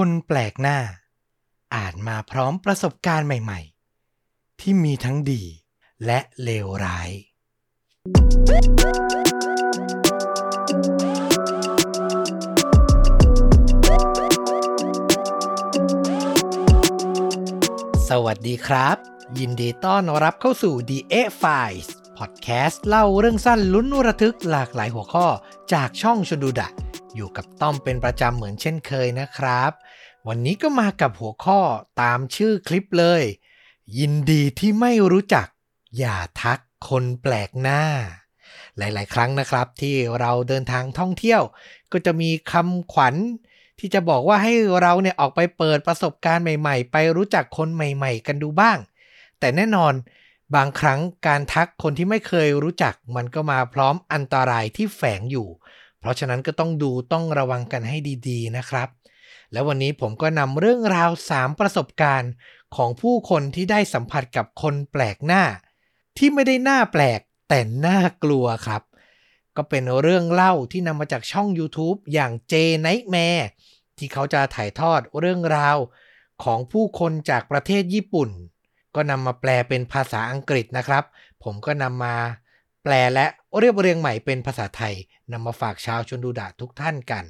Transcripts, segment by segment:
คนแปลกหน้าอ่านมาพร้อมประสบการณ์ใหม่ ๆ ที่มีทั้งดีและเลวร้าย สวัสดีครับ ยินดีต้อนรับเข้าสู่ The A Files พอดแคสต์เล่าเรื่องสั้นลุ้นระทึกหลากหลายหัวข้อจากช่องชนดูดะ อยู่กับต้อมเป็นประจำเหมือนเช่นเคยนะครับ วันนี้ก็มากับหัวข้อตามชื่อคลิปเลย ยินดีที่ไม่รู้จัก อย่าทักคนแปลกหน้า หลาย ๆ ครั้งนะครับที่เราเดินทางท่องเที่ยว ก็จะมีคำขวัญ ที่จะบอกว่าให้เราเนี่ยออกไปเปิดประสบการณ์ใหม่ ๆ ไปรู้จักคนใหม่ ๆ กันดูบ้าง แต่แน่นอนบางครั้งการทักคนที่ไม่เคยรู้จักมันก็มาพร้อมอันตรายที่แฝงอยู่ เพราะฉะนั้นก็ต้องดูต้องระวังกันให้ดีๆนะครับ แล้ววันนี้ผมก็นำเรื่องราว 3 ประสบการณ์ของผู้คนที่ได้สัมผัสกับคนแปลกหน้า ที่ไม่ได้หน่าแปลกแต่หน่ากลัวครับ ก็เป็นเรื่องเล่าที่นำมาจากช่อง YouTube อย่าง J Nightmare ที่เขาจะถ่ายทอดเรื่องราวของผู้คนจากประเทศญี่ปุ่น ก็นำมาแปลเป็นภาษาอังกฤษนะครับ ผมก็นำมา แปลและเรียบเรียงใหม่เป็นภาษาไทยนำมาฝากชาวชนดูดะทุกท่านกัน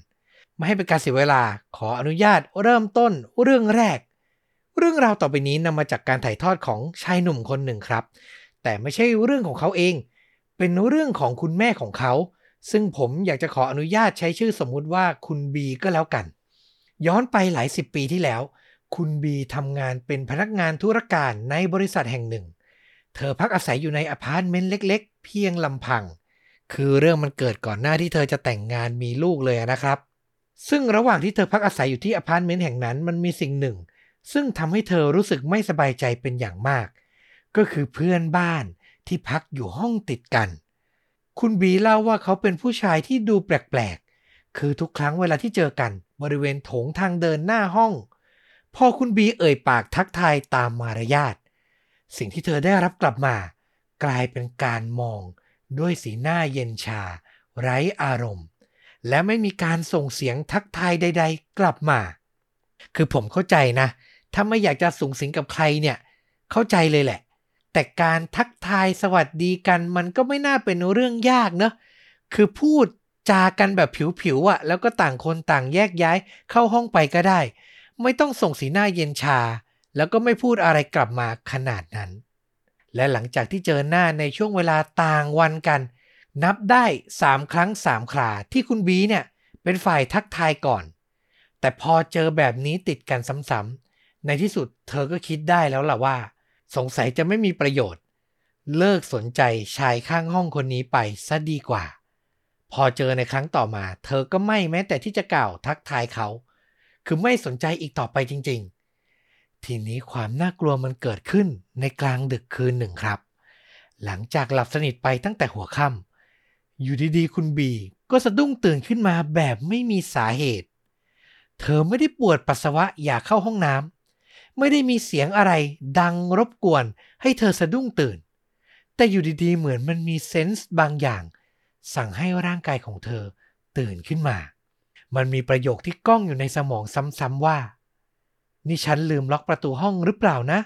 ไม่ให้เป็นการเสียเวลาขออนุญาตเริ่มต้นเรื่องแรก เรื่องราวต่อไปนี้นำมาจากการถ่ายทอดของชายหนุ่มคนหนึ่งครับ แต่ไม่ใช่เรื่องของเขาเอง เป็นเรื่องของคุณแม่ของเขา ซึ่งผมอยากจะขออนุญาตใช้ชื่อสมมุติว่าคุณบีก็แล้วกัน ย้อนไปหลายสิบปีที่แล้ว คุณบีทำงานเป็นพนักงานธุรการในบริษัทแห่งหนึ่ง เธอพักอาศัยอยู่ในอพาร์ตเมนต์เล็ก เพียงลำพัง คือเรื่องมันเกิดก่อนหน้าที่เธอจะแต่งงานมีลูกเลยนะครับ ซึ่งระหว่างที่เธอพักอาศัยอยู่ที่อพาร์ตเมนต์แห่งนั้นมันมีสิ่งหนึ่ง ซึ่งทำให้เธอรู้สึกไม่สบายใจเป็นอย่างมาก ก็คือเพื่อนบ้านที่พักอยู่ห้องติดกัน คุณบีเล่าว่าเขาเป็นผู้ชายที่ดูแปลกๆ คือทุกครั้งเวลาที่เจอกัน บริเวณโถงทางเดินหน้าห้อง พอคุณบีเอ่ยปากทักทายตามมารยาทสิ่งที่เธอได้รับกลับมา กลายเป็นการมองด้วยสีหน้าเย็นชา ไร้อารมณ์ และไม่มีการส่งเสียงทักทายใด ๆ กลับมา คือผมเข้าใจนะ ถ้าไม่อยากจะสูงสิงกับใครเนี่ย เข้าใจเลยแหละ แต่การทักทายสวัสดีกันมันก็ไม่น่าเป็นเรื่องยากเนอะคือพูดจากันแบบผิวๆอะ่ะ แล้วก็ต่างคนต่างแยกย้ายเข้าห้องไปก็ได้ ไม่ต้องส่งสีหน้าเย็นชา แล้วก็ไม่พูดอะไรกลับมาขนาดนั้น และหลังจากที่เจอหน้าในช่วงเวลาต่างวันกัน นับได้ 3 ครั้ง 3 คราที่คุณบีเนี่ยเป็นฝ่ายทักทายก่อน แต่พอเจอแบบนี้ติดกันซ้ำๆในที่สุดเธอก็คิดได้แล้วล่ะว่า สงสัยจะไม่มีประโยชน์ เลิกสนใจชายข้างห้องคนนี้ไปซะดีกว่า พอเจอในครั้งต่อมา เธอก็ไม่แม้แต่ที่จะกล่าวทักทายเขา คือไม่สนใจอีกต่อไปจริงๆ ทีนี้ความน่ากลัวมันเกิดขึ้นในกลางดึกคืนหนึ่งครับ หลังจากหลับสนิทไปตั้งแต่หัวค่ำอยู่ดีๆ คุณบีก็สะดุ้งตื่นขึ้นมาแบบไม่มีสาเหตุ เธอไม่ได้ปวดปัสสาวะอยากเข้าห้องน้ำไม่ได้มีเสียงอะไรดังรบกวนให้เธอสะดุ้งตื่น แต่อยู่ดีๆ เหมือนมันมีเซนส์บางอย่าง สั่งให้ร่างกายของเธอตื่นขึ้นมา มันมีประโยคที่ก้องอยู่ในสมองซ้ำๆว่า นี่ฉันลืมล็อกประตูห้องหรือเปล่านะ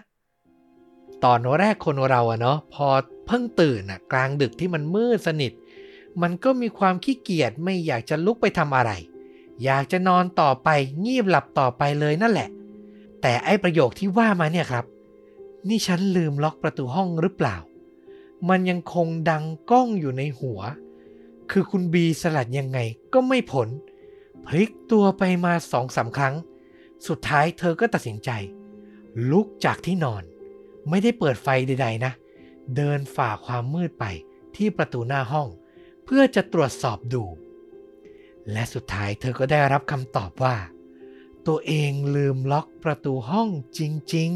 ตอนแรกคนเราอะเนาะพอเพิ่งตื่นอะกลางดึกที่มันมืดสนิท มันก็มีความขี้เกียจไม่อยากจะลุกไปทำอะไร อยากจะนอนต่อไปงีบหลับต่อไปเลยนั่นแหละ แต่ไอ้ประโยคที่ว่ามาเนี่ยครับ นี่ฉันลืมล็อกประตูห้องหรือเปล่า มันยังคงดังก้องอยู่ในหัว คือคุณบีสลัดยังไงก็ไม่ผล พลิกตัวไปมาสองสาครั้ง สุดท้ายเธอก็ตัดสินใจ ลุกจากที่นอน ไม่ได้เปิดไฟใด ๆ นะ เดินฝ่าความมืดไปที่ประตูหน้าห้อง เพื่อจะตรวจสอบดู และสุดท้ายเธอก็ได้รับคำตอบว่า ตัวเองลืมล็อกประตูห้องจริง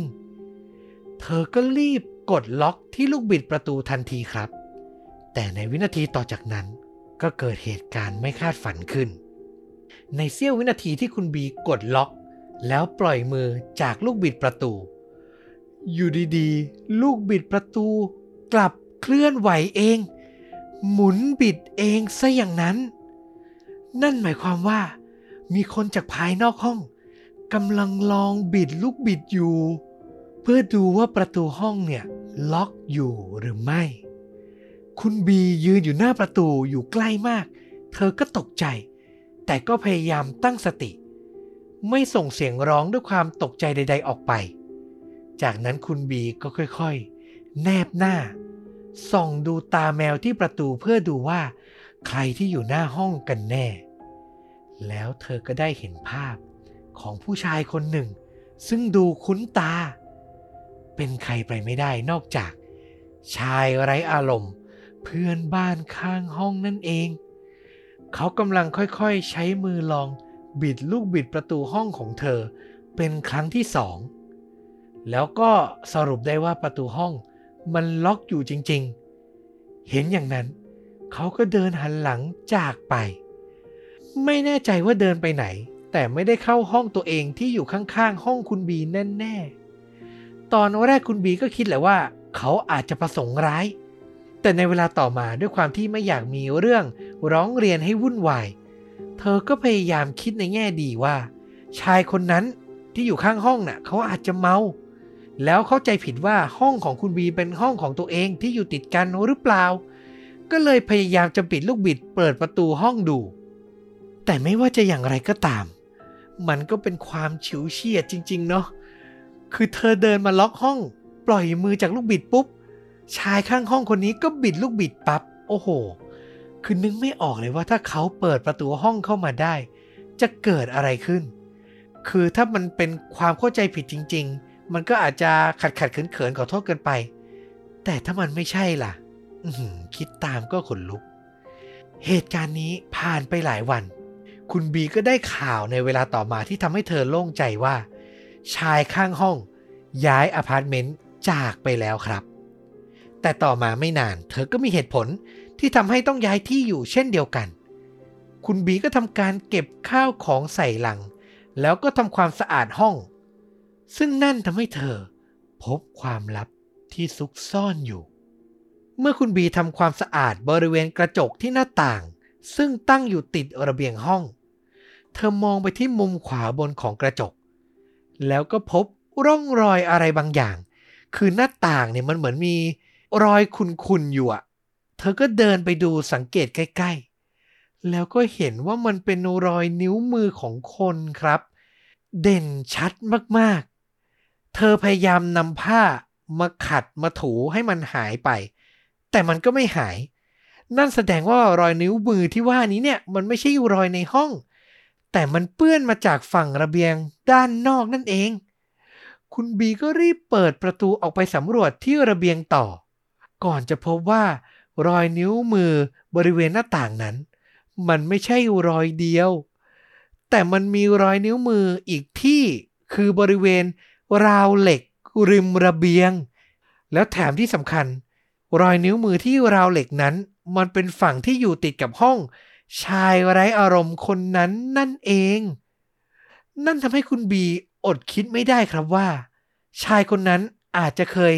ๆ เธอก็รีบกดล็อกที่ลูกบิดประตูทันทีครับ แต่ในวินาทีต่อจากนั้น ก็เกิดเหตุการณ์ไม่คาดฝันขึ้น ในเสี้ยววินาทีที่คุณบีกดล็อก แล้วปล่อยมือจากลูกบิดประตู อยู่ดีๆ ลูกบิดประตูกลับเคลื่อนไหวเอง หมุนบิดเองซะอย่างนั้น นั่นหมายความว่า มีคนจากภายนอกห้องกำลังลองบิดลูกบิดอยู่ เพื่อดูว่าประตูห้องเนี่ยล็อกอยู่หรือไม่ คุณบียืนอยู่หน้าประตูอยู่ใกล้มาก เธอก็ตกใจ แต่ก็พยายามตั้งสติ ไม่ส่งเสียงร้องด้วยความตกใจใด ๆ ออกไป จากนั้นคุณบีก็ค่อยๆ แนบหน้า ส่องดูตาแมวที่ประตูเพื่อดูว่า ใครที่อยู่หน้าห้องกันแน่ แล้วเธอก็ได้เห็นภาพของผู้ชายคนหนึ่ง ซึ่งดูคุ้นตา เป็นใครไปไม่ได้นอกจาก ชายไร้อารมณ์ เพื่อนบ้านข้างห้องนั่นเอง เขากำลังค่อยๆ ใช้มือลอง บิดลูกบิดประตูห้องของเธอ เป็นครั้งที่สอง แล้วก็สรุปได้ว่าประตูห้องมันล็อกอยู่จริงๆ เห็นอย่างนั้น เขาก็เดินหันหลังจากไป ไม่แน่ใจว่าเดินไปไหน แต่ไม่ได้เข้าห้องตัวเองที่อยู่ข้างๆ ห้องคุณบีแน่ๆ ตอนแรกคุณบีก็คิดแหละว่า เขาอาจจะประสงค์ร้าย แต่ในเวลาต่อมาด้วยความที่ไม่อยากมีเรื่องร้องเรียนให้วุ่นวายเธอก็พยายามคิดในแง่ดีว่า ชายคนนั้นที่อยู่ข้างห้องน่ะเขาอาจจะเมา แล้วเข้าใจผิดว่าห้องของคุณบีเป็นห้องของตัวเองที่อยู่ติดกันหรือเปล่า ก็เลยพยายามจะปิดลูกบิดเปิดประตูห้องดู แต่ไม่ว่าจะอย่างไรก็ตาม มันก็เป็นความฉิวเฉียดจริง ๆ เนาะคือเธอเดินมาล็อกห้อง ปล่อยมือจากลูกบิดปุ๊บ ชายข้างห้องคนนี้ก็บิดลูกบิดปับ๊บโอ้โห คือนึกไม่ออกเลยว่าถ้าเขาเปิดประตูห้องเข้ามาได้ จะเกิดอะไรขึ้น คือถ้ามันเป็นความเข้าใจผิดจริง ๆ มันก็อาจจะขัดขัดเขินเขินขอโทษกินไป แต่ถ้ามันไม่ใช่ล่ะคิดตามก็ขนลุก เหตุการณ์นี้ผ่านไปหลายวัน คุณบีก็ได้ข่าวในเวลาต่อมาที่ทำให้เธอโล่งใจว่า ชายข้างห้อง ย้ายอพาร์ตเมนต์จากไปแล้วครับ แต่ต่อมาไม่นาน เธอก็มีเหตุผล ที่ทำให้ต้องย้ายที่อยู่เช่นเดียวกัน คุณบีก็ทำการเก็บข้าวของใส่หลัง แล้วก็ทำความสะอาดห้อง ซึ่งนั่นทำให้เธอ พบความลับที่ซุกซ่อนอยู่ เมื่อคุณบีทำความสะอาดบริเวณกระจกที่หน้าต่าง ซึ่งตั้งอยู่ติดระเบียงห้อง เธอมองไปที่มุมขวาบนของกระจก แล้วก็พบร่องรอยอะไรบางอย่าง คือหน้าต่างเนี่ยมันเหมือนมีรอยคุนๆอยู่อะ เธอก็เดินไปดูสังเกตใกล้ๆ แล้วก็เห็นว่ามันเป็นรอยนิ้วมือของคนครับ เด่นชัดมากๆ เธอพยายามนำผ้ามาขัดมาถูให้มันหายไป แต่มันก็ไม่หาย นั่นแสดงว่ารอยนิ้วมือที่ว่านี้เนี่ยมันไม่ใช่รอยในห้อง แต่มันเปื้อนมาจากฝั่งระเบียงด้านนอกนั่นเอง คุณบีก็รีบเปิดประตูออกไปสำรวจที่ระเบียงต่อ ก่อนจะพบว่า รอยนิ้วมือบริเวณหน้าต่างนั้น มันไม่ใช่รอยเดียว แต่มันมีรอยนิ้วมืออีกที่คือบริเวณราวเหล็กริมระเบียง แล้วแถมที่สำคัญ รอยนิ้วมือที่ราวเหล็กนั้น มันเป็นฝั่งที่อยู่ติดกับห้อง ชายไร้อารมณ์คนนั้นนั่นเอง นั่นทำให้คุณบีอดคิดไม่ได้ครับว่า ชายคนนั้นอาจจะเคย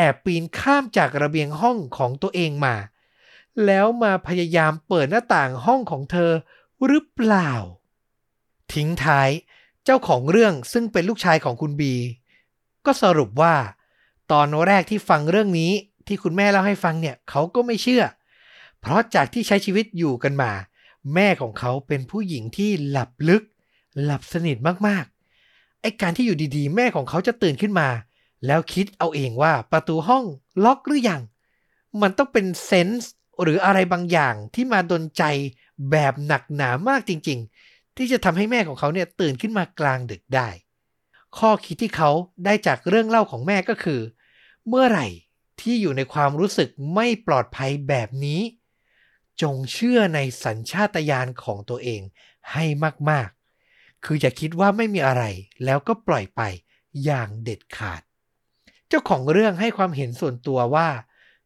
แอบปีนข้ามจากระเบียงห้องของตัวเองมา แล้วมาพยายามเปิดหน้าต่างห้องของเธอหรือเปล่า ทิ้งท้ายเจ้าของเรื่องซึ่งเป็นลูกชายของคุณบี ก็สรุปว่า ตอนแรกที่ฟังเรื่องนี้ที่คุณแม่เล่าให้ฟังเนี่ยเขาก็ไม่เชื่อ เพราะจากที่ใช้ชีวิตอยู่กันมา แม่ของเขาเป็นผู้หญิงที่หลับลึก หลับสนิทมากๆไอ้การที่อยู่ดีๆ แม่ของเขาจะตื่นขึ้นมา แล้วคิดเอาเองว่าประตูห้องล็อกหรือยังมันต้องเป็นเซนส์หรืออะไรบางอย่างที่มาดนใจแบบหนักหนามากจริง ๆ ที่จะทำให้แม่ของเขาเนี่ยตื่นขึ้นมากลางดึกได้ ข้อคิดที่เขาได้จากเรื่องเล่าของแม่ก็คือ เมื่อไหร่ที่อยู่ในความรู้สึกไม่ปลอดภัยแบบนี้ จงเชื่อในสัญชาตญาณของตัวเองให้มากๆ คืออย่าคิดว่าไม่มีอะไรแล้วก็ปล่อยไปอย่างเด็ดขาด เจ้าของเรื่องให้ความเห็นส่วนตัวว่า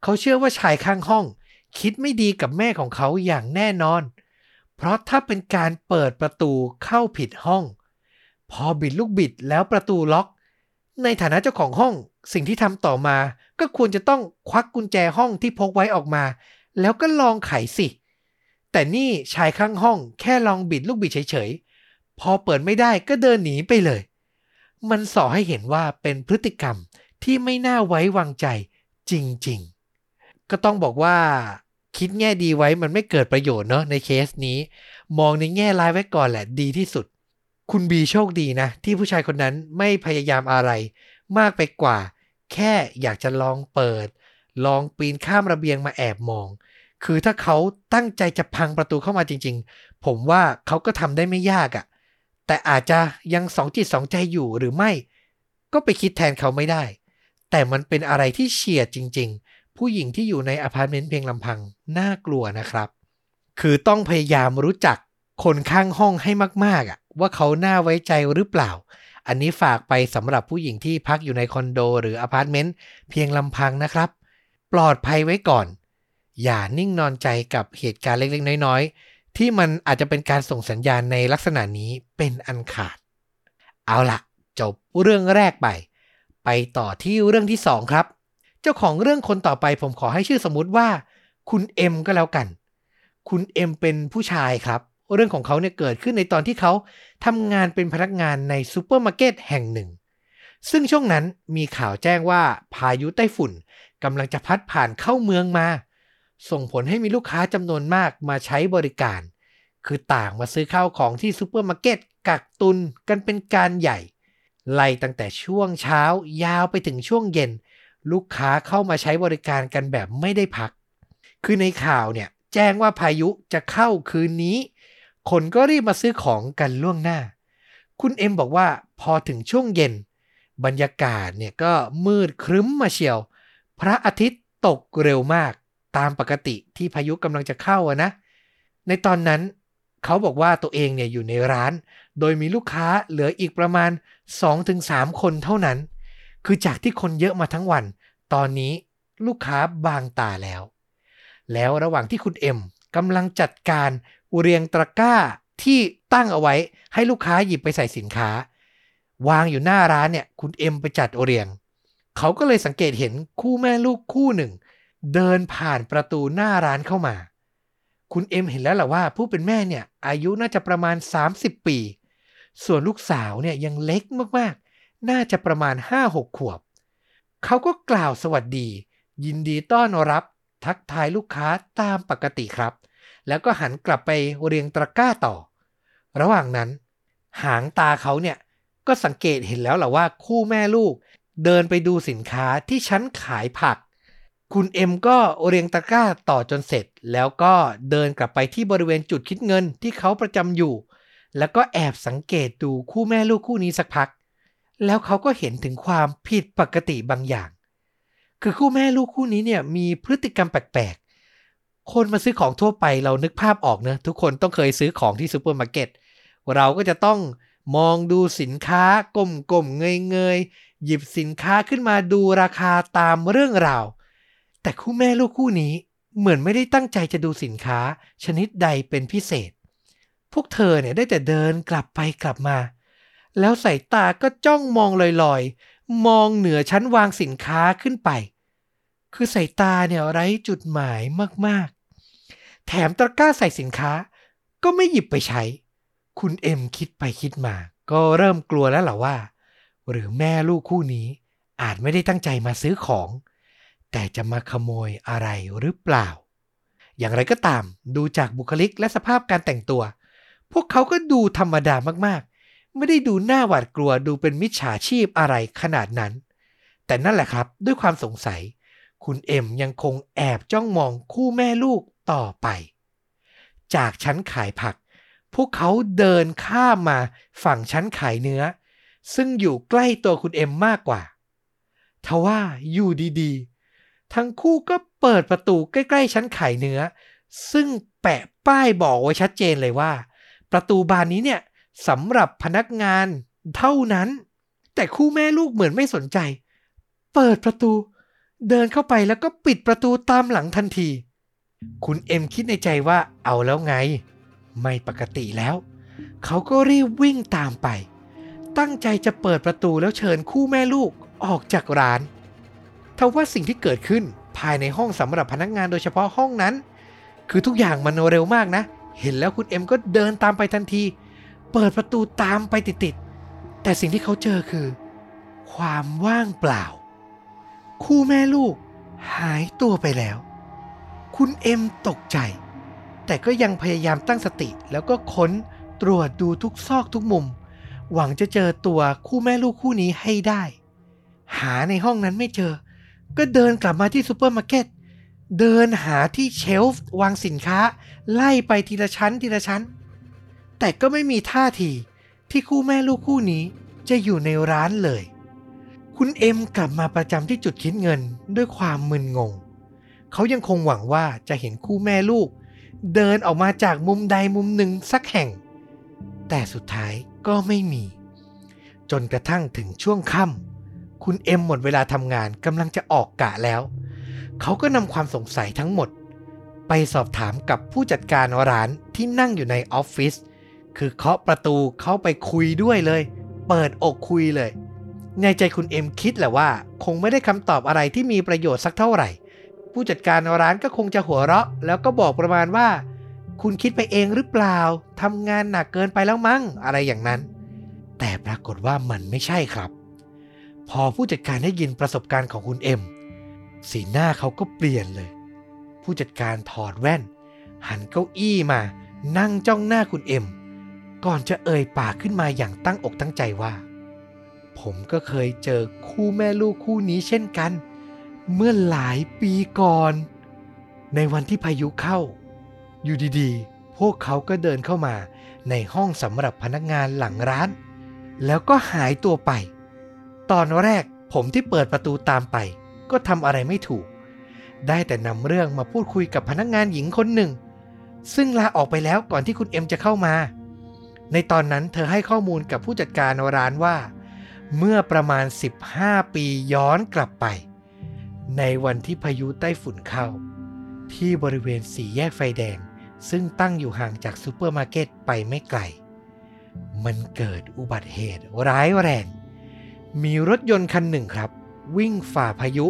เขาเชื่อว่าชายข้างห้อง คิดไม่ดีกับแม่ของเขาอย่างแน่นอน เพราะถ้าเป็นการเปิดประตูเข้าผิดห้อง พอบิดลูกบิดแล้วประตูล็อก ในฐานะเจ้าของห้อง สิ่งที่ทำต่อมา ก็ควรจะต้องควักกุญแจห้องที่พกไว้ออกมา แล้วก็ลองไขสิ แต่นี่ชายข้างห้อง แค่ลองบิดลูกบิดเฉยๆพอเปิดไม่ได้ก็เดินหนีไปเลย มันส่อให้เห็นว่าเป็นพฤติกรรม ที่ไม่น่าไว้วางใจจริง ๆ ก็ต้องบอกว่าคิดแง่ดีไว้มันไม่เกิดประโยชน์เนาะในเคสนี้ มองในแง่ร้ายไว้ก่อนแหละดีที่สุด คุณบีโชคดีนะ ที่ผู้ชายคนนั้นไม่พยายามอะไร มากไปกว่า แค่อยากจะลองเปิด ลองปีนข้ามระเบียงมาแอบมอง คือถ้าเขาตั้งใจจะพังประตูเข้ามาจริง ๆ ผมว่าเขาก็ทำได้ไม่ยากอะ่ะแต่อาจจะยังสองจิตสองใจอยู่หรือไม่ ก็ไปคิดแทนเขาไม่ได้ แต่มันเป็นอะไรที่เฉียดจริง ๆ ผู้หญิงที่อยู่ในอพาร์ตเมนต์เพียงลำพังน่ากลัวนะครับ คือต้องพยายามรู้จักคนข้างห้องให้มากๆอะว่าเขาน่าไว้ใจหรือเปล่า อันนี้ฝากไปสำหรับผู้หญิงที่พักอยู่ในคอนโดหรืออพาร์ตเมนต์เพียงลำพังนะครับ ปลอดภัยไว้ก่อน อย่านิ่งนอนใจกับเหตุการณ์เล็กๆ น้อยๆ ที่มันอาจจะเป็นการส่งสัญญาณในลักษณะนี้เป็นอันขาด เอาละจบเรื่องแรกไป ไปต่อที่เรื่องที่สองครับ เจ้าของเรื่องคนต่อไปผมขอให้ชื่อสมมุติว่า คุณเอ็มก็แล้วกัน คุณเอ็มเป็นผู้ชายครับ เรื่องของเขาเนี่ยเกิดขึ้นในตอนที่เขาทำงานเป็นพนักงานในซูเปอร์มาร์เก็ตแห่งหนึ่ง ซึ่งช่วงนั้นมีข่าวแจ้งว่าพายุไต้ฝุ่นกำลังจะพัดผ่านเข้าเมืองมา ส่งผลให้มีลูกค้าจำนวนมากมาใช้บริการ คือต่างมาซื้อข้าวของที่ซูเปอร์มาร์เก็ตกักตุนกันเป็นการใหญ่ ไล่ตั้งแต่ช่วงเช้ายาวไปถึงช่วงเย็น ลูกค้าเข้ามาใช้บริการกันแบบไม่ได้พัก คือในข่าวเนี่ยแจ้งว่าพายุจะเข้าคืนนี้ คนก็รีบมาซื้อของกันล่วงหน้า คุณเอ็มบอกว่าพอถึงช่วงเย็น บรรยากาศเนี่ยก็มืดครึ้มมาเชียว พระอาทิตย์ตกเร็วมากตามปกติที่พายุกำลังจะเข้าอะนะ ในตอนนั้นเขาบอกว่าตัวเองเนี่ยอยู่ในร้าน โดยมีลูกค้าเหลืออีกประมาณ 2-3คนเท่านั้น คือจากที่คนเยอะมาทั้งวัน ตอนนี้ลูกค้าบางตาแล้ว แล้วระหว่างที่คุณเอ็มกำลังจัดการเรียงตะกร้าที่ตั้งเอาไว้ให้ลูกค้าหยิบไปใส่สินค้า วางอยู่หน้าร้านเนี่ย คุณเอ็มไปจัดเรียง เขาก็เลยสังเกตเห็นคู่แม่ลูกคู่หนึ่ง เดินผ่านประตูหน้าร้านเข้ามา คุณเอ็มเห็นแล้วแหละว่าผู้เป็นแม่เนี่ย อายุน่าจะประมาณ 30 ปี ส่วนลูกสาวเนี่ยยังเล็กมากๆ น่าจะประมาณ 5-6 ขวบ เขาก็กล่าวสวัสดี ยินดีต้อนรับทักทายลูกค้าตามปกติครับ แล้วก็หันกลับไปเรียงตะกร้าต่อ ระหว่างนั้น หางตาเขาเนี่ยก็สังเกตเห็นแล้วแหละว่าคู่แม่ลูก เดินไปดูสินค้าที่ชั้นขายผัก คุณเอ็มก็เรียงตะกร้าต่อจนเสร็จ แล้วก็เดินกลับไปที่บริเวณจุดคิดเงินที่เขาประจำอยู่ แล้วก็แอบสังเกตดูคู่แม่ลูกคู่นี้สักพัก แล้วเขาก็เห็นถึงความผิดปกติบางอย่าง คือคู่แม่ลูกคู่นี้เนี่ยมีพฤติกรรมแปลกๆ คนมาซื้อของทั่วไปเรานึกภาพออกเนะทุกคนต้องเคยซื้อของที่ซูเปอร์มาร์เก็ตเราก็จะต้องมองดูสินค้าก้มๆเงยๆหยิบสินค้าขึ้นมาดูราคาตามเรื่องราว แต่คู่แม่ลูกคู่นี้เหมือนไม่ได้ตั้งใจจะดูสินค้าชนิดใดเป็นพิเศษ พวกเธอเนี่ยได้แต่เดินกลับไปกลับมา แล้วสายตาก็จ้องมองลอยๆ มองเหนือชั้นวางสินค้าขึ้นไป คือสายตาเนี่ยไร้จุดหมายมากๆ แถมตะกร้าใส่สินค้า ก็ไม่หยิบไปใช้ คุณเอ็มคิดไปคิดมา ก็เริ่มกลัวแล้วล่ะว่า หรือแม่ลูกคู่นี้อาจไม่ได้ตั้งใจมาซื้อของ แต่จะมาขโมยอะไรหรือเปล่า อย่างไรก็ตาม ดูจากบุคลิกและสภาพการแต่งตัว พวกเขาก็ดูธรรมดามากๆ ไม่ได้ดูหน้าหวาดกลัวดูเป็นมิจฉาชีพอะไรขนาดนั้น แต่นั่นแหละครับด้วยความสงสัย คุณเอ็มยังคงแอบจ้องมองคู่แม่ลูกต่อไป จากชั้นขายผัก พวกเขาเดินข้ามมาฝั่งชั้นขายเนื้อ ซึ่งอยู่ใกล้ตัวคุณเอ็มมากกว่าทว่าอยู่ดีๆ ทั้งคู่ก็เปิดประตูใกล้ ๆ ชั้นขายเนื้อ ซึ่งแปะป้ายบอกไว้ชัดเจนเลยว่า ประตูบานนี้เนี่ยสำหรับพนักงานเท่านั้น แต่คู่แม่ลูกเหมือนไม่สนใจ เปิดประตู เดินเข้าไปแล้วก็ปิดประตูตามหลังทันที คุณเอ็มคิดในใจว่าเอาแล้วไง ไม่ปกติแล้ว เขาก็รีบวิ่งตามไป ตั้งใจจะเปิดประตูแล้วเชิญคู่แม่ลูกออกจากร้านทว่าสิ่งที่เกิดขึ้นภายในห้องสำหรับพนักงานโดยเฉพาะห้องนั้น คือทุกอย่างมันเร็วมากนะ เห็นแล้วคุณเอ็มก็เดินตามไปทันที เปิดประตูตามไปติดๆ แต่สิ่งที่เขาเจอคือ ความว่างเปล่า คู่แม่ลูกหายตัวไปแล้ว คุณเอ็มตกใจ แต่ก็ยังพยายามตั้งสติแล้วก็ค้นตรวจดูทุกซอกทุกมุม หวังจะเจอตัวคู่แม่ลูกคู่นี้ให้ได้ หาในห้องนั้นไม่เจอ ก็เดินกลับมาที่ซูเปอร์มาร์เก็ต เดินหาที่ shelf วางสินค้า ไล่ไปทีละชั้นทีละชั้น แต่ก็ไม่มีท่าทีที่คู่แม่ลูกคู่นี้จะอยู่ในร้านเลย คุณเอ็มกลับมาประจำที่จุดคิดเงินด้วยความมึนงง เขายังคงหวังว่าจะเห็นคู่แม่ลูก เดินออกมาจากมุมใดมุมหนึ่งสักแห่ง แต่สุดท้ายก็ไม่มี จนกระทั่งถึงช่วงค่ำคุณเอ็มหมดเวลาทำงานกำลังจะออกกะแล้ว เขาก็นำความสงสัยทั้งหมด ไปสอบถามกับผู้จัดการร้านที่นั่งอยู่ในออฟฟิศคือเคาะประตูเข้าไปคุยด้วยเลย เปิดอกคุยเลย ในใจคุณเอ็มคิดแหละว่า คงไม่ได้คำตอบอะไรที่มีประโยชน์สักเท่าไหร่ ผู้จัดการร้านก็คงจะหัวเราะ แล้วก็บอกประมาณว่า คุณคิดไปเองหรือเปล่าทำงานหนักเกินไปแล้วมั้งอะไรอย่างนั้น แต่ปรากฏว่ามันไม่ใช่ครับ พอผู้จัดการได้ยินประสบการณ์ของคุณเอ็ม สีหน้าเขาก็เปลี่ยนเลย ผู้จัดการถอดแว่น หันเก้าอี้มา นั่งจ้องหน้าคุณเอ็ม ก่อนจะเอ่ยปากขึ้นมาอย่างตั้งอกตั้งใจว่า ผมก็เคยเจอคู่แม่ลูกคู่นี้เช่นกัน เมื่อหลายปีก่อน ในวันที่พายุเข้า อยู่ดีๆ พวกเขาก็เดินเข้ามาในห้องสำหรับพนักงานหลังร้าน แล้วก็หายตัวไป ตอนแรกผมที่เปิดประตูตามไป ก็ทำอะไรไม่ถูก ได้แต่นำเรื่องมาพูดคุยกับพนักงานหญิงคนหนึ่ง ซึ่งลาออกไปแล้วก่อนที่คุณเอ็มจะเข้ามา ในตอนนั้นเธอให้ข้อมูลกับผู้จัดการร้านว่า เมื่อประมาณ 15 ปีย้อนกลับไป ในวันที่พายุไต้ฝุ่นเข้า ที่บริเวณสี่แยกไฟแดง ซึ่งตั้งอยู่ห่างจากซูเปอร์มาร์เก็ตไปไม่ไกล มันเกิดอุบัติเหตุร้ายแรงมีรถยนต์คันหนึ่งครับ วิ่งฝ่าพายุ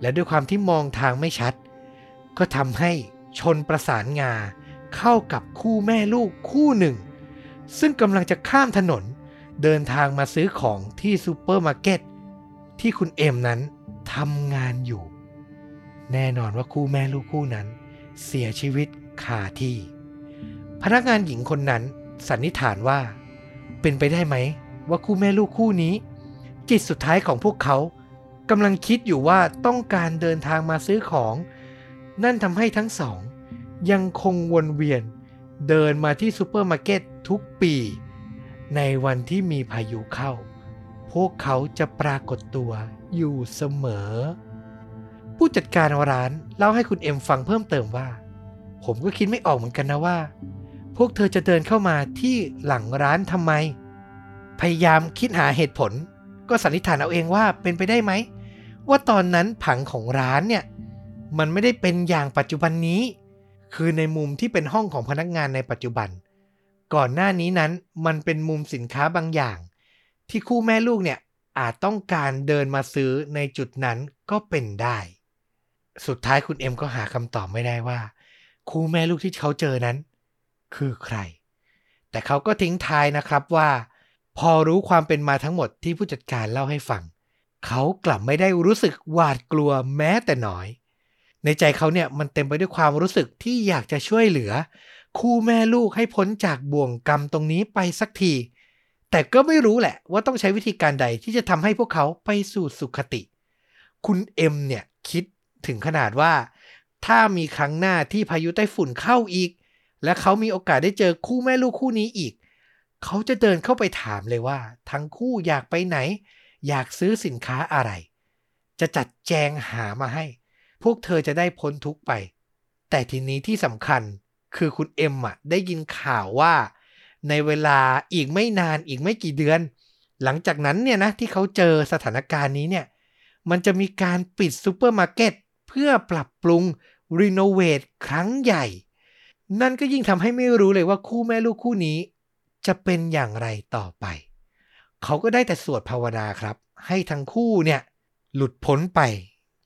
และด้วยความที่มองทางไม่ชัด ก็ทำให้ชนประสานงาเข้ากับคู่แม่ลูกคู่หนึ่ง ซึ่งกำลังจะข้ามถนนเดินทางมาซื้อของที่ซูเปอร์มาร์เก็ตที่คุณเอ็มนั้นทำงานอยู่ แน่นอนว่าคู่แม่ลูกคู่นั้น เสียชีวิตคาที่ พนักงานหญิงคนนั้นสันนิษฐานว่า เป็นไปได้ไหมว่าคู่แม่ลูกคู่นี้ จิตสุดท้ายของพวกเขา กำลังคิดอยู่ว่าต้องการเดินทางมาซื้อของ นั่นทำให้ทั้งสอง ยังคงวนเวียนเดินมาที่ซูเปอร์มาร์เก็ตทุกปี ในวันที่มีพายุเข้า พวกเขาจะปรากฏตัวอยู่เสมอ ผู้จัดการร้านเล่าให้คุณเอ็มฟังเพิ่มเติมว่า ผมก็คิดไม่ออกเหมือนกันนะว่า พวกเธอจะเดินเข้ามาที่หลังร้านทำไม พยายามคิดหาเหตุผล ก็สันนิษฐานเอาเองว่าเป็นไปได้ไหม ว่าตอนนั้นผังของร้านเนี่ย มันไม่ได้เป็นอย่างปัจจุบันนี้ คือในมุมที่เป็นห้องของพนักงานในปัจจุบัน ก่อนหน้านี้นั้นมันเป็นมุมสินค้าบางอย่าง ที่คู่แม่ลูกเนี่ยอาจต้องการเดินมาซื้อในจุดนั้นก็เป็นได้ สุดท้ายคุณเอ็มก็หาคำตอบไม่ได้ว่า คู่แม่ลูกที่เขาเจอนั้น คือใคร แต่เขาก็ทิ้งท้ายนะครับว่า พอรู้ความเป็นมาทั้งหมดที่ผู้จัดการเล่าให้ฟัง เขากลับไม่ได้รู้สึกหวาดกลัวแม้แต่น้อย ในใจเขาเนี่ยมันเต็มไปด้วยความรู้สึกที่อยากจะช่วยเหลือ คู่แม่ลูกให้พ้นจากบ่วงกรรมตรงนี้ไปสักที แต่ก็ไม่รู้แหละว่าต้องใช้วิธีการใดที่จะทำให้พวกเขาไปสู่สุขติ คุณเอ็มเนี่ยคิดถึงขนาดว่า ถ้ามีครั้งหน้าที่พายุไต้ฝุ่นเข้าอีก และเขามีโอกาสได้เจอคู่แม่ลูกคู่นี้อีก เขาจะเดินเข้าไปถามเลยว่า ทั้งคู่อยากไปไหน อยากซื้อสินค้าอะไร จะจัดแจงหามาให้ พวกเธอจะได้พ้นทุกไป แต่ทีนี้ที่สำคัญคือคุณเอ็มอะได้ยินข่าวว่า ในเวลาอีกไม่นานอีกไม่กี่เดือน หลังจากนั้นเนี่ยนะที่เขาเจอสถานการณ์นี้เนี่ยมันจะมีการปิดซูเปอร์มาร์เก็ตเพื่อปรับปรุง renovate ครั้งใหญ่ นั่นก็ยิ่งทำให้ไม่รู้เลยว่าคู่แม่ลูกคู่นี้ จะเป็นอย่างไรต่อไป เขาก็ได้แต่สวดภาวนาครับ ให้ทั้งคู่เนี่ย หลุดพ้นไป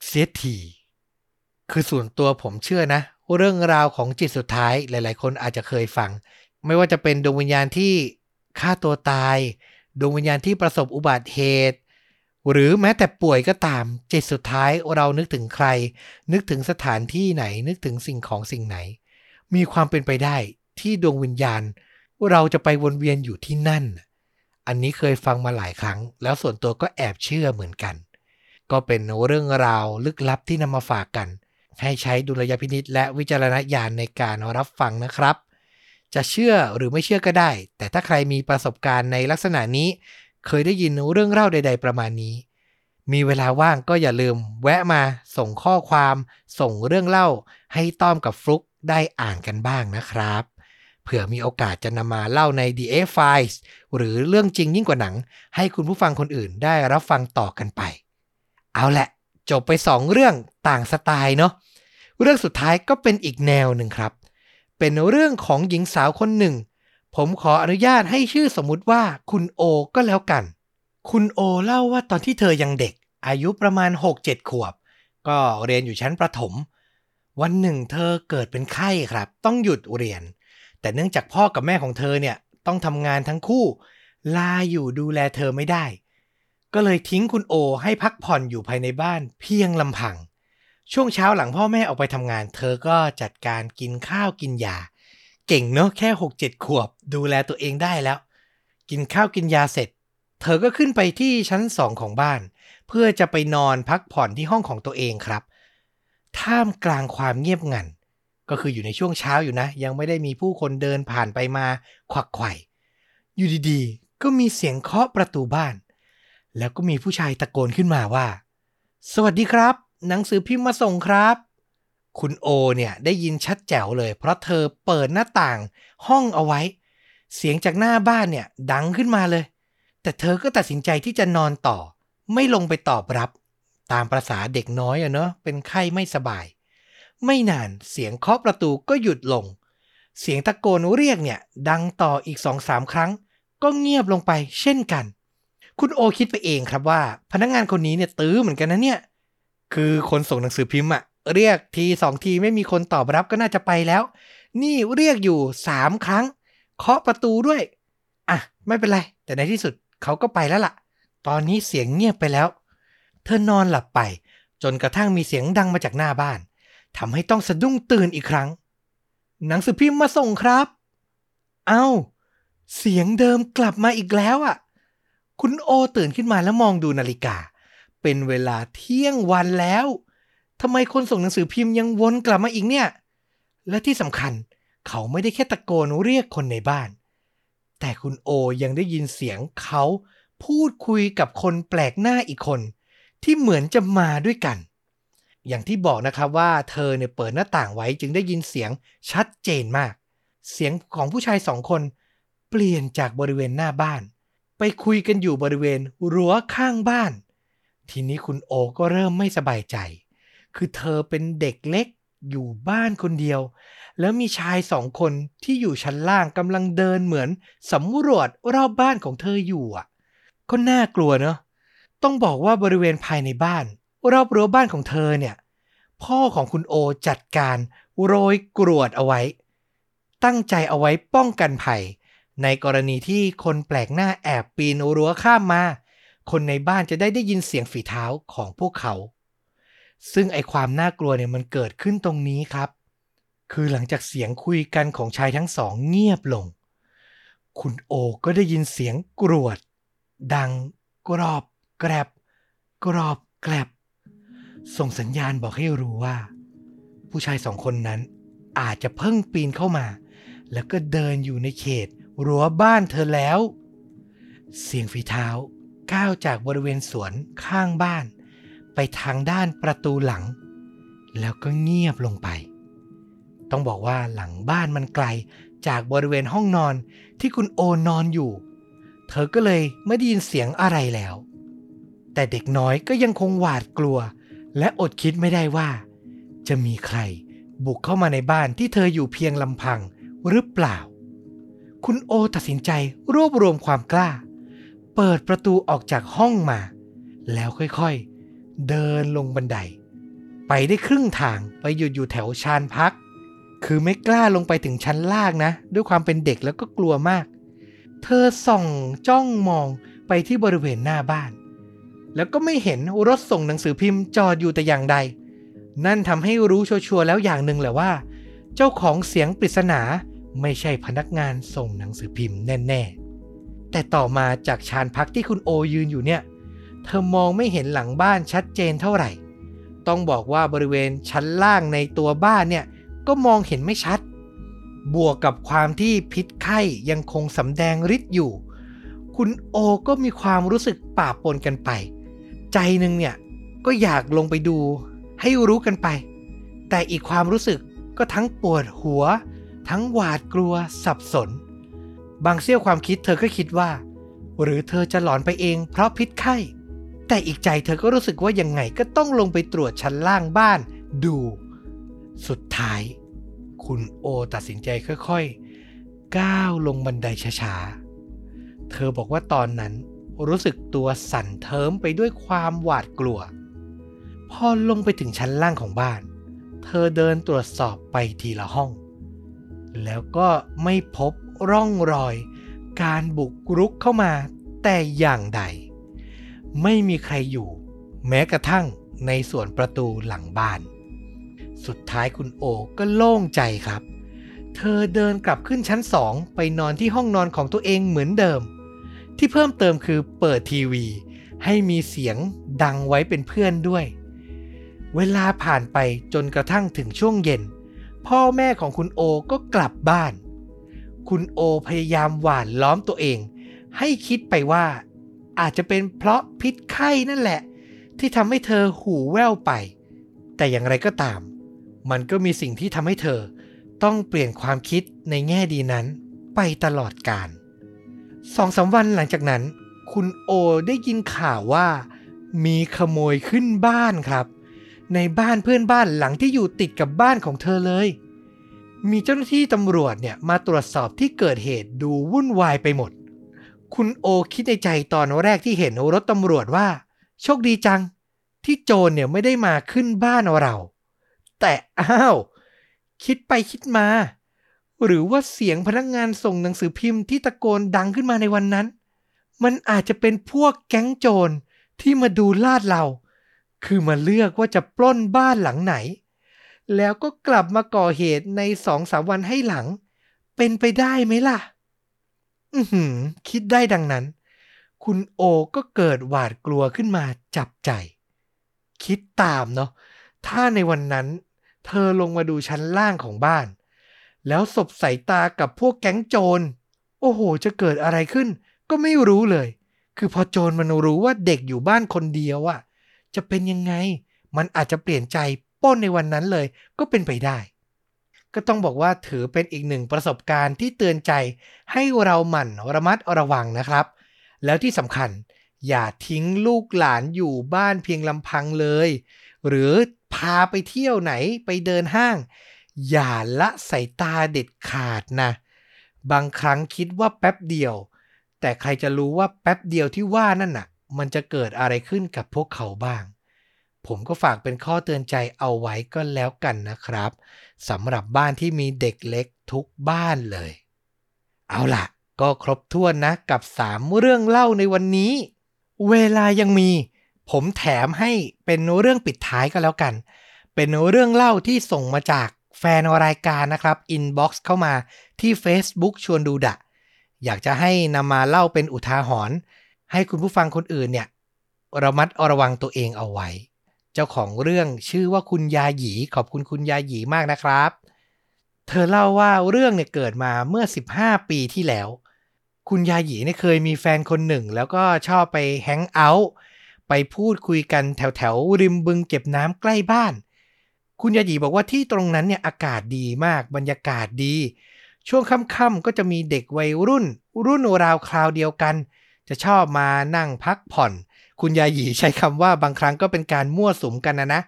เสียทีคือส่วนตัวผมเชื่อนะ เรื่องราวของจิตสุดท้ายหลาย ๆ คนอาจจะเคยฟัง ไม่ว่าจะเป็นดวงวิญญาณที่ฆ่าตัวตาย ดวงวิญญาณที่ประสบอุบัติเหตุ หรือแม้แต่ป่วยก็ตามจิตสุดท้ายเรานึกถึงใคร นึกถึงสถานที่ไหนนึกถึงสิ่งของสิ่งไหน มีความเป็นไปได้ที่ดวงวิญญาณ เราจะไปวนเวียนอยู่ที่นั่น อันนี้เคยฟังมาหลายครั้ง แล้วส่วนตัวก็แอบเชื่อเหมือนกัน ก็เป็นเรื่องราวลึกลับที่นำมาฝากกัน ให้ใช้ดุลยพินิษและวิจารณญาณในการรับฟังนะครับ จะเชื่อหรือไม่เชื่อก็ได้ แต่ถ้าใครมีประสบการณ์ในลักษณะนี้ เคยได้ยินเรื่องเล่าใด ๆ ประมาณนี้ มีเวลาว่างก็อย่าลืม แวะมาส่งข้อความ ส่งเรื่องเล่าให้ต้อมกับฟลุกได้อ่านกันบ้างนะครับ เผื่อมีโอกาสจะนำมาเล่าใน DA Files หรือเรื่องจริงยิ่งกว่าหนัง ให้คุณผู้ฟังคนอื่นได้รับฟังต่อกันไป เอาละจบไป 2 เรื่องต่างสไตล์เนาะเรื่องสุดท้ายก็เป็นอีกแนวหนึ่งครับ เป็นเรื่องของหญิงสาวคนหนึ่ง ผมขออนุญาตให้ชื่อสมมุติว่าคุณโอก็แล้วกัน คุณโอเล่าว่าตอนที่เธอยังเด็ก อายุประมาณ 6-7 ขวบ ก็เรียนอยู่ชั้นประถม วันหนึ่งเธอเกิดเป็นไข้ครับ ต้องหยุดเรียน แต่เนื่องจากพ่อกับแม่ของเธอเนี่ยต้องทำงานทั้งคู่ ลาอยู่ดูแลเธอไม่ได้ ก็เลยทิ้งคุณโอให้พักผ่อนอยู่ภายในบ้านเพียงลำพัง ช่วงเช้าหลังพ่อแม่ออกไปทำงาน เธอก็จัดการกินข้าวกินยา เก่งเนาะแค่หกเจ็ดขวบดูแลตัวเองได้แล้ว กินข้าวกินยาเสร็จ เธอก็ขึ้นไปที่ชั้นสองของบ้าน เพื่อจะไปนอนพักผ่อนที่ห้องของตัวเองครับ ท่ามกลางความเงียบงัน ก็คืออยู่ในช่วงเช้าอยู่นะ ยังไม่ได้มีผู้คนเดินผ่านไปมาควักไข่อยู่ดีๆ ก็มีเสียงเคาะประตูบ้าน แล้วก็มีผู้ชายตะโกนขึ้นมาว่า สวัสดีครับ หนังสือพิมพ์มาส่งครับ คุณโอเนี่ยได้ยินชัดแจ๋วเลย เพราะเธอเปิดหน้าต่างห้องเอาไว้ เสียงจากหน้าบ้านเนี่ยดังขึ้นมาเลย แต่เธอก็ตัดสินใจที่จะนอนต่อ ไม่ลงไปตอบรับ ตามประษาเด็กน้อยอะเนาะเป็นไข้ไม่สบาย ไม่นานเสียงเคาะประตูก็หยุดลง เสียงตะโกนเรียกเนี่ย ดังต่ออีกสองสามครั้ง ก็เงียบลงไปเช่นกัน คุณโอคิดไปเองครับว่า พนักงงานคนนี้เนี่ยตื้อเหมือนกันนะเนี่ย คือคนส่งหนังสือพิมพ์อะเรียกทีสองทีไม่มีคนตอบรับก็น่าจะไปแล้ว นี่เรียกอยู่สามครั้ง เคาะประตูด้วย อะ ไม่เป็นไร แต่ในที่สุดเขาก็ไปแล้วล่ะ ตอนนี้เสียงเงียบไปแล้ว เธอนอนหลับไป จนกระทั่งมีเสียงดังมาจากหน้าบ้าน ทำให้ต้องสะดุ้งตื่นอีกครั้ง หนังสือพิมพ์มาส่งครับ เอา้า เสียงเดิมกลับมาอีกแล้วอะ คุณโอตื่นขึ้นมาแล้วมองดูนาฬิกา เป็นเวลาเที่ยงวันแล้วทำไมคนส่งหนังสือพิมพ์ยังวนกลับมาอีกเนี่ย และที่สำคัญเขาไม่ได้แค่ตะโกนเรียกคนในบ้าน แต่คุณโอยังได้ยินเสียงเขาพูดคุยกับคนแปลกหน้าอีกคน ที่เหมือนจะมาด้วยกัน อย่างที่บอกนะครับว่าเธอเนี่ยเปิดหน้าต่างไว้จึงได้ยินเสียงชัดเจนมาก เสียงของผู้ชายสองคน เปลี่ยนจากบริเวณหน้าบ้าน ไปคุยกันอยู่บริเวณรั้วข้างบ้าน ทีนี้คุณโอก็เริ่มไม่สบายใจ คือเธอเป็นเด็กเล็กอยู่บ้านคนเดียว แล้วมีชายสองคนที่อยู่ชั้นล่างกำลังเดินเหมือนสำรวจรอบบ้านของเธออยู่อะก็น่ากลัวเนาะต้องบอกว่าบริเวณภายในบ้าน รอบรั้วบ้านของเธอเนี่ย พ่อของคุณโอจัดการโรยกรวดเอาไว้ ตั้งใจเอาไว้ป้องกันภัย ในกรณีที่คนแปลกหน้าแอบปีนรั้วข้ามมา คนในบ้านจะได้ได้ยินเสียงฝีเท้าของพวกเขา ซึ่งไอความน่ากลัวเนี่ยมันเกิดขึ้นตรงนี้ครับ คือหลังจากเสียงคุยกันของชายทั้งสองเงียบลง คุณโอก็ได้ยินเสียงกรวด ดังกรอบแกรบกรอบแกรบ ส่งสัญญาณบอกให้รู้ว่า ผู้ชายสองคนนั้นอาจจะเพิ่งปีนเข้ามา แล้วก็เดินอยู่ในเขตรั้วบ้านเธอแล้ว เสียงฝีเท้าก้าวจากบริเวณสวนข้างบ้าน ไปทางด้านประตูหลัง แล้วก็เงียบลงไป ต้องบอกว่าหลังบ้านมันไกลจากบริเวณห้องนอนที่คุณโอนอนอยู่ เธอก็เลยไม่ได้ยินเสียงอะไรแล้ว แต่เด็กน้อยก็ยังคงหวาดกลัว และอดคิดไม่ได้ว่า จะมีใครบุกเข้ามาในบ้านที่เธออยู่เพียงลำพังหรือเปล่า คุณโอตัดสินใจรวบรวมความกล้า เปิดประตูออกจากห้องมา แล้วค่อยๆ เดินลงบันได ไปได้ครึ่งทางไปหยุดอยู่แถวชานพัก คือไม่กล้าลงไปถึงชั้นล่างนะ ด้วยความเป็นเด็กแล้วก็กลัวมาก เธอส่องจ้องมองไปที่บริเวณหน้าบ้าน แล้วก็ไม่เห็นรถส่งหนังสือพิมพ์จอดอยู่แต่อย่างใด นั่นทำให้รู้ชัวร์แล้วอย่างหนึ่งแหละว่า เจ้าของเสียงปริศนาไม่ใช่พนักงานส่งหนังสือพิมพ์แน่ๆ แต่ต่อมาจากชานพักที่คุณโอยืนอยู่เนี่ย เธอมองไม่เห็นหลังบ้านชัดเจนเท่าไหร่ ต้องบอกว่าบริเวณชั้นล่างในตัวบ้านเนี่ยก็มองเห็นไม่ชัด บวกกับความที่พิษไข้ยังคงสำแดงฤทธิ์อยู่ คุณโอก็มีความรู้สึกป่าปนกันไป ใจหนึ่งเนี่ย ก็อยากลงไปดูให้รู้กันไป แต่อีกความรู้สึกก็ทั้งปวดหัว ทั้งหวาดกลัวสับสน บางเสี้ยวความคิดเธอก็คิดว่า หรือเธอจะหลอนไปเองเพราะพิษไข้ แต่อีกใจเธอก็รู้สึกว่ายังไงก็ต้องลงไปตรวจชั้นล่างบ้านดู สุดท้าย คุณโอตัดสินใจค่อยๆ ก้าวลงบันไดช้าๆ เธอบอกว่าตอนนั้น รู้สึกตัวสั่นเทิมไปด้วยความหวาดกลัว พอลงไปถึงชั้นล่างของบ้าน เธอเดินตรวจสอบไปทีละห้อง แล้วก็ไม่พบร่องรอย การบุกรุกเข้ามาแต่อย่างใด ไม่มีใครอยู่ แม้กระทั่งในส่วนประตูหลังบ้าน สุดท้ายคุณโอก็โล่งใจครับ เธอเดินกลับขึ้นชั้นสองไปนอนที่ห้องนอนของตัวเองเหมือนเดิม ที่เพิ่มเติมคือเปิดทีวี ให้มีเสียงดังไว้เป็นเพื่อนด้วย เวลาผ่านไปจนกระทั่งถึงช่วงเย็น พ่อแม่ของคุณโอก็กลับบ้าน คุณโอพยายามหวานล้อมตัวเอง ให้คิดไปว่า อาจจะเป็นเพราะพิษไข้นั่นแหละ ที่ทำให้เธอหูแว่วไป แต่อย่างไรก็ตาม มันก็มีสิ่งที่ทำให้เธอ ต้องเปลี่ยนความคิดในแง่ดีนั้นไปตลอดกาล สองสาวันหลังจากนั้น คุณโอได้ยินข่าวว่า มีขโมยขึ้นบ้านครับ ในบ้านเพื่อนบ้านหลังที่อยู่ติดกับบ้านของเธอเลย มีเจ้าหน้าที่ตำรวจเนี่ยมาตรวจสอบที่เกิดเหตุดูวุ่นวายไปหมด คุณโอคิดในใจตอนแรกที่เห็นรถตำรวจว่า โชคดีจัง ที่โจรเนี่ยไม่ได้มาขึ้นบ้านเรา แต่อ้าว คิดไปคิดมา หรือว่าเสียงพนักงงานส่งหนังสือพิมพ์ที่ตะโกนดังขึ้นมาในวันนั้น มันอาจจะเป็นพวกแก๊งโจรที่มาดูลาดเรา คือมาเลือกว่าจะปล้นบ้านหลังไหน แล้วก็กลับมาก่อเหตุในสองสามวันให้หลัง เป็นไปได้ไหมล่ะ อือหือ คิดได้ดังนั้น คุณโอก็เกิดหวาดกลัวขึ้นมาจับใจ คิดตามเนาะ ถ้าในวันนั้น เธอลงมาดูชั้นล่างของบ้าน แล้วสบสายตากับพวกแก๊งโจร โอ้โห จะเกิดอะไรขึ้น ก็ไม่รู้เลย คือพอโจรมันรู้ว่าเด็กอยู่บ้านคนเดียวอะจะเป็นยังไง มันอาจจะเปลี่ยนใจป้นในวันนั้นเลย ก็เป็นไปได้ ก็ต้องบอกว่าถือเป็นอีกหนึ่งประสบการณ์ที่เตือนใจ ให้เราหมั่นระมัดระวังนะครับ แล้วที่สำคัญ อย่าทิ้งลูกหลานอยู่บ้านเพียงลำพังเลย หรือพาไปเที่ยวไหนไปเดินห้าง อย่าละสายตาเด็ดขาดนะ บางครั้งคิดว่าแป๊บเดียว แต่ใครจะรู้ว่าแป๊บเดียวที่ว่านั่นน่ะ มันจะเกิดอะไรขึ้นกับพวกเขาบ้าง ผมก็ฝากเป็นข้อเตือนใจเอาไว้ก็แล้วกันนะครับสำหรับบ้านที่มีเด็กเล็กทุกบ้านเลย เอาล่ะ ก็ครบถ้วนนะกับ 3 เรื่องเล่าในวันนี้ เวลายังมี ผมแถมให้เป็นเรื่องปิดท้ายก็แล้วกัน เป็นเรื่องเล่าที่ส่งมาจาก แฟนรายการนะครับ inbox เข้ามาที่ Facebook ชวนดูดะ อยากจะให้นำมาเล่าเป็นอุทาหรณ์ให้คุณผู้ฟังคนอื่นเนี่ยระมัดระวังตัวเองเอาไว้ เจ้าของเรื่องชื่อว่าคุณยาหยีขอบคุณคุณยาหยีมากนะครับ เธอเล่าว่าเรื่องเนี่ยเกิดมาเมื่อ 15 ปีที่แล้ว คุณยาหยีเนี่ยเคยมีแฟนคนหนึ่ง แล้วก็ชอบไปแฮงเอาท์ไปพูดคุยกันแถวแถวริมบึงเก็บน้ำใกล้บ้าน คุณยาหยีบอกว่าที่ตรงนั้นเนี่ยอากาศดีมากบรรยากาศดี ช่วงค่ำๆก็จะมีเด็กวัยรุ่น รุ่นราวคราวเดียวกัน จะชอบมานั่งพักผ่อน คุณยาหยีใช้คำว่าบางครั้งก็เป็นการมั่วสุมกันนะนะ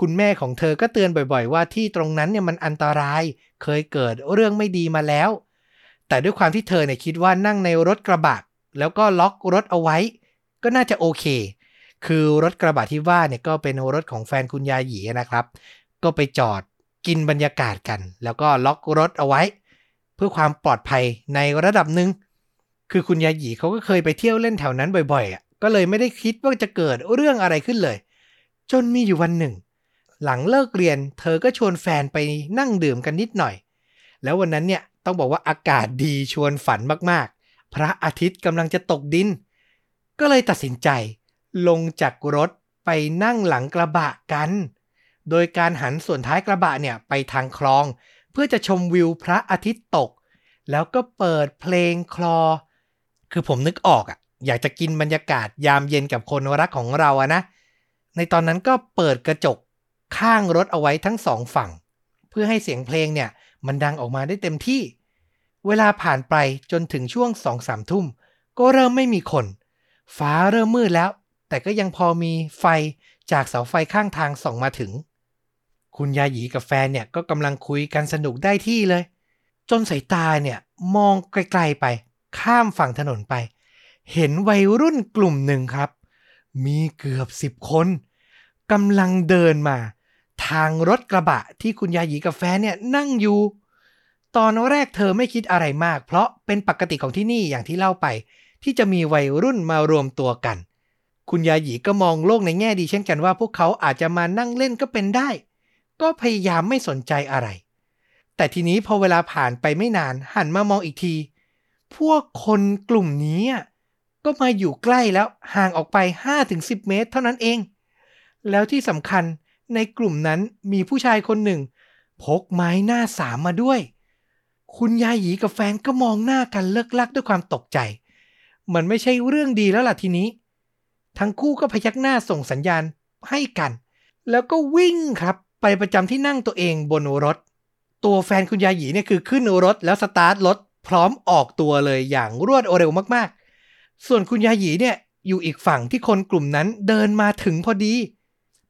คุณแม่ของเธอก็เตือนบ่อยๆ ว่าที่ตรงนั้นเนี่ยมันอันตรายเคยเกิดเรื่องไม่ดีมาแล้ว แต่ด้วยความที่เธอเนี่ยคิดว่านั่งในรถกระบะแล้วก็ล็อกรถเอาไว้ ก็น่าจะโอเคคือรถกระบะที่ว่าเนี่ยก็เป็นรถของแฟนคุณยาหยีนะครับ ก็ไปจอดกินบรรยากาศกัน แล้วก็ล็อกรถเอาไว้ เพื่อความปลอดภัยในระดับหนึ่งคือคุณยาหยีเขาก็เคยไปเที่ยวเล่นแถวนั้นบ่อยๆอะก็เลยไม่ได้คิดว่าจะเกิดเรื่องอะไรขึ้นเลย จนมีอยู่วันหนึ่ง หลังเลิกเรียน เธอก็ชวนแฟนไปนั่งดื่มกันนิดหน่อย แล้ววันนั้นเนี่ยต้องบอกว่าอากาศดีชวนฝันมากๆ พระอาทิตย์กำลังจะตกดิน ก็เลยตัดสินใจ ลงจากรถไปนั่งหลังกระบะกัน โดยการหันส่วนท้ายกระบะเนี่ยไปทางคลอง เพื่อจะชมวิวพระอาทิตย์ตก แล้วก็เปิดเพลงคลอ คือผมนึกออกอะอยากจะกินบรรยากาศยามเย็นกับคนรักของเราอะนะ ในตอนนั้นก็เปิดกระจกข้างรถเอาไว้ทั้งสองฝั่ง เพื่อให้เสียงเพลงเนี่ย มันดังออกมาได้เต็มที่ เวลาผ่านไปจนถึงช่วงสองสามทุ่ม ก็เริ่มไม่มีคน ฟ้าเริ่มมืดแล้ว แต่ก็ยังพอมีไฟจากเสาไฟข้างทางส่องมาถึง คุณยาหยีกับแฟนเนี่ยก็กำลังคุยกันสนุกได้ที่เลย จนสายตาเนี่ยมองไกลๆไป ข้ามฝั่งถนนไป เห็นวัยรุ่นกลุ่มหนึ่งครับ มีเกือบสิบคนกำลังเดินมา ทางรถกระบะที่คุณยาหยีกับแฟนเนี่ยนั่งอยู่ ตอนแรกเธอไม่คิดอะไรมาก เพราะเป็นปกติของที่นี่อย่างที่เล่าไป ที่จะมีวัยรุ่นมารวมตัวกัน คุณยาหยีก็มองโลกในแง่ดีเช่นกันว่าพวกเขาอาจจะมานั่งเล่นก็เป็นได้ ก็พยายามไม่สนใจอะไร แต่ทีนี้พอเวลาผ่านไปไม่นานหันมามองอีกที พวกคนกลุ่มนี้ก็มาอยู่ใกล้แล้วห่างออกไป 5-10 เมตร เท่านั้นเอง แล้วที่สำคัญในกลุ่มนั้นมีผู้ชายคนหนึ่ง พกไม้หน้าสามมาด้วย คุณยายหยีกับแฟนก็มองหน้ากันเลิกลักด้วยความตกใจ มันไม่ใช่เรื่องดีแล้วล่ะทีนี้ ทั้งคู่ก็พยักหน้าส่งสัญญาณให้กัน แล้วก็วิ่งครับ ไปประจำที่นั่งตัวเองบนรถ ตัวแฟนคุณยาหยีเนี่ยคือขึ้นรถแล้วสตาร์ทรถพร้อมออกตัวเลยอย่างรวดเร็วมากๆ ส่วนคุณยาหยีเนี่ยอยู่อีกฝั่งที่คนกลุ่มนั้นเดินมาถึงพอดี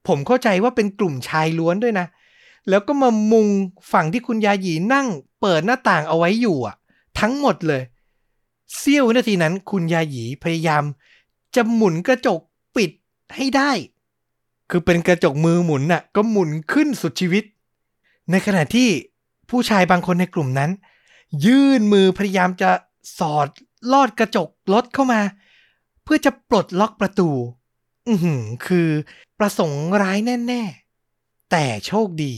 ผมเข้าใจว่าเป็นกลุ่มชายล้วนด้วยนะ แล้วก็มามุงฝั่งที่คุณยาหยีนั่งเปิดหน้าต่างเอาไว้อยู่อะทั้งหมดเลยเสี้ยววินาทีนั้นคุณยาหยีพยายาม จะหมุนกระจกปิดให้ได้ คือเป็นกระจกมือหมุนน่ะ ก็หมุนขึ้นสุดชีวิต ในขณะที่ผู้ชายบางคนในกลุ่มนั้น ยื่นมือพยายามจะสอดลอดกระจกรถเข้ามา เพื่อจะปลดล็อกประตูอือหือคือประสงค์ร้ายแน่ ๆ แต่โชคดี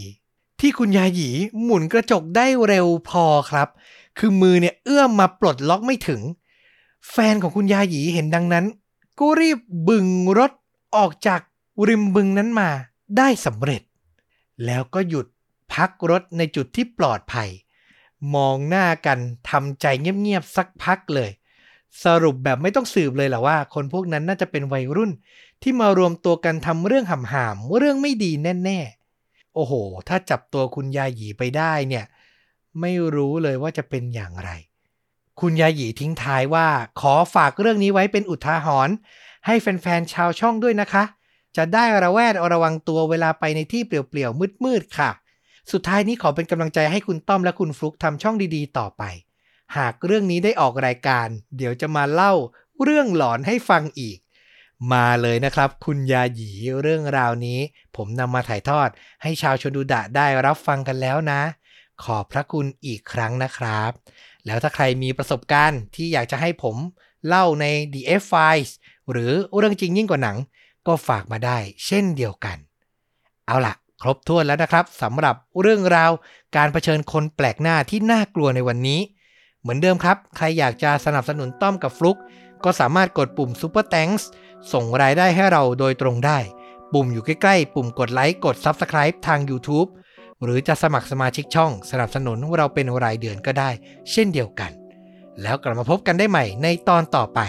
ที่คุณยาหยีหมุนกระจกได้เร็วพอครับ คือมือเนี่ยเอื้อมมาปลดล็อกไม่ถึง แฟนของคุณยาหยีเห็นดังนั้น ก็รีบบึงรถออกจาก ริมบึงนั้นมาได้สำเร็จ แล้วก็หยุดพักรถในจุดที่ปลอดภัย มองหน้ากันทำใจเงียบๆสักพักเลย สรุปแบบไม่ต้องสืบเลยแหละว่า คนพวกนั้นน่าจะเป็นวัยรุ่น ที่มารวมตัวกันทำเรื่องห่ำๆเรื่องไม่ดีแน่ ๆ โอ้โห ถ้าจับตัวคุณยาหยีไปได้เนี่ย ไม่รู้เลยว่าจะเป็นอย่างไร คุณยาหยีทิ้งท้ายว่า ขอฝากเรื่องนี้ไว้เป็นอุทาหรณ์ให้แฟนๆชาวช่องด้วยนะคะ จะได้ระแวดระวังตัวเวลาไปในที่เปลี่ยวๆมืดๆค่ะ สุดท้ายนี้ขอเป็นกำลังใจให้คุณต้อมและคุณฟลุกทำช่องดีๆ ต่อไป หากเรื่องนี้ได้ออกรายการ เดี๋ยวจะมาเล่าเรื่องหลอนให้ฟังอีก มาเลยนะครับ คุณยาหยีเรื่องราวนี้ ผมนำมาถ่ายทอด ให้ชาวชนดูดะได้รับฟังกันแล้วนะ ขอบพระคุณอีกครั้งนะครับ แล้วถ้าใครมีประสบการณ์ที่อยากจะให้ผมเล่าใน The F Files หรือเรื่องจริงยิ่งกว่าหนัง ก็ฝากมาได้เช่นเดียวกัน เอาล่ะ ครบถ้วนแล้วนะครับสำหรับเรื่องราวการเผชิญคนแปลกหน้าที่น่ากลัวในวันนี้ เหมือนเดิมครับ ใครอยากจะสนับสนุนต้อมกับฟลุกก็สามารถกดปุ่ม Super Thanks ส่งรายได้ให้เราโดยตรงได้ ปุ่มอยู่ใกล้ๆ ปุ่มกดไลค์กด Subscribe ทาง YouTube หรือจะสมัครสมาชิกช่อง สนับสนุนเราเป็นรายเดือนก็ได้ เช่นเดียวกัน แล้วกลับมาพบกันได้ใหม่ในตอนต่อไป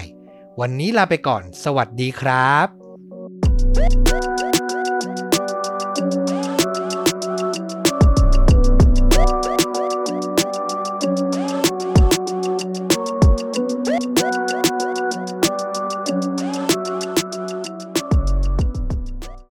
วันนี้ลาไปก่อน สวัสดีครับ Woo!